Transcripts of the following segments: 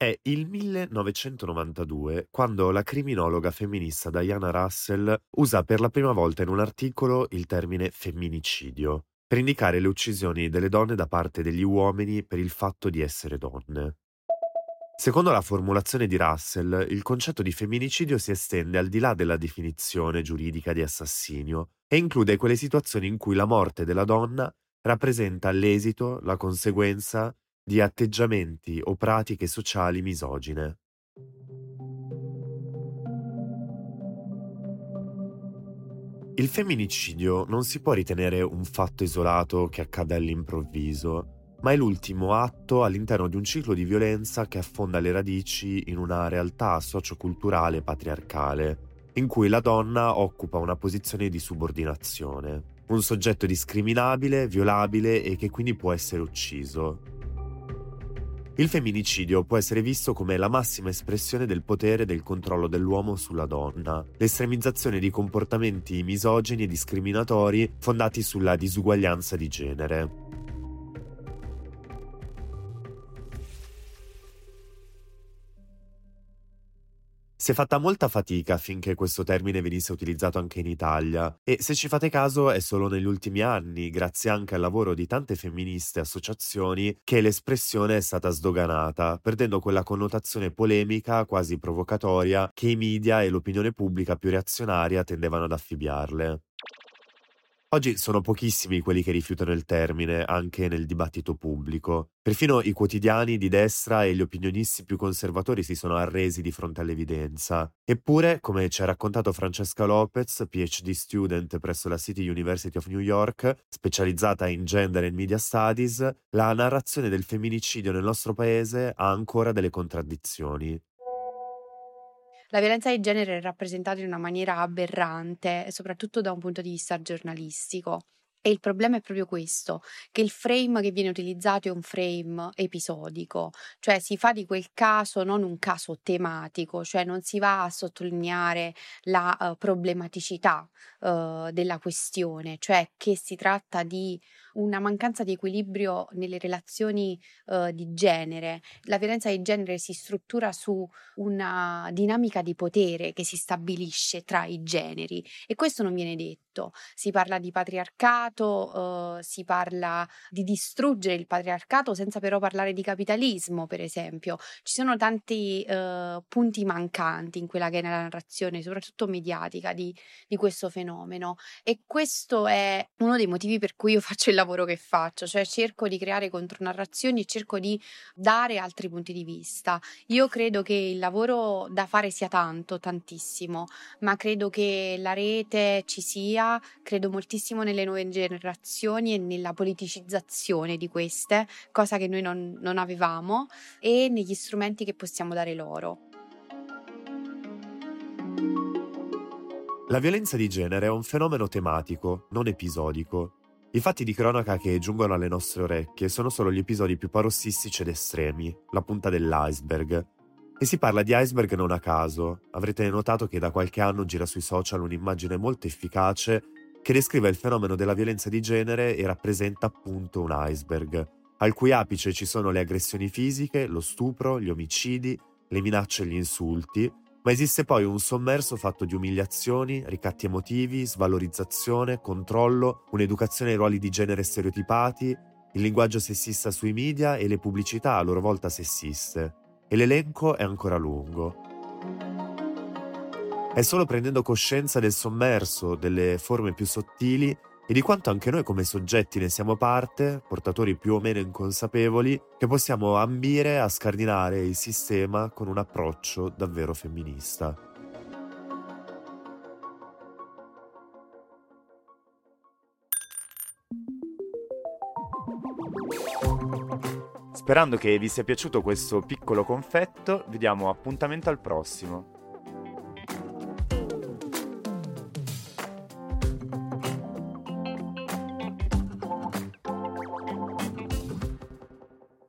È il 1992 quando la criminologa femminista Diana Russell usa per la prima volta in un articolo il termine femminicidio per indicare le uccisioni delle donne da parte degli uomini per il fatto di essere donne. Secondo la formulazione di Russell, il concetto di femminicidio si estende al di là della definizione giuridica di assassinio e include quelle situazioni in cui la morte della donna rappresenta l'esito, la conseguenza di atteggiamenti o pratiche sociali misogine. Il femminicidio non si può ritenere un fatto isolato che accade all'improvviso, ma è l'ultimo atto all'interno di un ciclo di violenza che affonda le radici in una realtà socioculturale patriarcale, in cui la donna occupa una posizione di subordinazione, un soggetto discriminabile, violabile e che quindi può essere ucciso. Il femminicidio può essere visto come la massima espressione del potere e del controllo dell'uomo sulla donna, l'estremizzazione di comportamenti misogini e discriminatori fondati sulla disuguaglianza di genere. Si è fatta molta fatica affinché questo termine venisse utilizzato anche in Italia e se ci fate caso è solo negli ultimi anni, grazie anche al lavoro di tante femministe e associazioni, che l'espressione è stata sdoganata, perdendo quella connotazione polemica, quasi provocatoria, che i media e l'opinione pubblica più reazionaria tendevano ad affibbiarle. Oggi sono pochissimi quelli che rifiutano il termine, anche nel dibattito pubblico. Perfino i quotidiani di destra e gli opinionisti più conservatori si sono arresi di fronte all'evidenza. Eppure, come ci ha raccontato Francesca Lopez, PhD student presso la City University of New York, specializzata in gender and media studies, la narrazione del femminicidio nel nostro paese ha ancora delle contraddizioni. La violenza di genere è rappresentata in una maniera aberrante, soprattutto da un punto di vista giornalistico. E il problema è proprio questo, che il frame che viene utilizzato è un frame episodico, cioè si fa di quel caso non un caso tematico, cioè non si va a sottolineare la uh, problematicità uh, della questione, cioè che si tratta di una mancanza di equilibrio nelle relazioni uh, di genere. La violenza di genere si struttura su una dinamica di potere che si stabilisce tra i generi e questo non viene detto. Si parla di patriarcato, uh, si parla di distruggere il patriarcato senza però parlare di capitalismo, per esempio. Ci sono tanti uh, punti mancanti in quella che è la narrazione, soprattutto mediatica, di, di questo fenomeno e questo è uno dei motivi per cui io faccio il lavoro lavoro che faccio, cioè cerco di creare contronarrazioni e cerco di dare altri punti di vista. Io credo che il lavoro da fare sia tanto, tantissimo, ma credo che la rete ci sia, credo moltissimo nelle nuove generazioni e nella politicizzazione di queste, cosa che noi non, non avevamo, e negli strumenti che possiamo dare loro. La violenza di genere è un fenomeno tematico, non episodico. I fatti di cronaca che giungono alle nostre orecchie sono solo gli episodi più parossistici ed estremi, la punta dell'iceberg. E si parla di iceberg non a caso. Avrete notato che da qualche anno gira sui social un'immagine molto efficace che descrive il fenomeno della violenza di genere e rappresenta appunto un iceberg, al cui apice ci sono le aggressioni fisiche, lo stupro, gli omicidi, le minacce e gli insulti, ma esiste poi un sommerso fatto di umiliazioni, ricatti emotivi, svalorizzazione, controllo, un'educazione ai ruoli di genere stereotipati, il linguaggio sessista sui media e le pubblicità a loro volta sessiste. e l'elenco è ancora lungo. È solo prendendo coscienza del sommerso, delle forme più sottili e di quanto anche noi come soggetti ne siamo parte, portatori più o meno inconsapevoli, che possiamo ambire a scardinare il sistema con un approccio davvero femminista. Sperando che vi sia piaciuto questo piccolo confetto, vi diamo appuntamento al prossimo.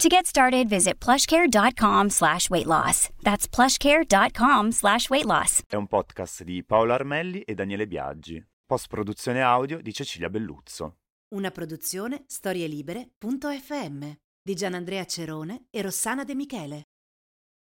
To get started, visit plushcare.com slash weight loss. That's plushcare.com slash weight loss. È un podcast di Paolo Armelli e Daniele Biaggi. Post produzione audio di Cecilia Belluzzo. Una produzione storielibere.fm di Gianandrea Cerone e Rossana De Michele.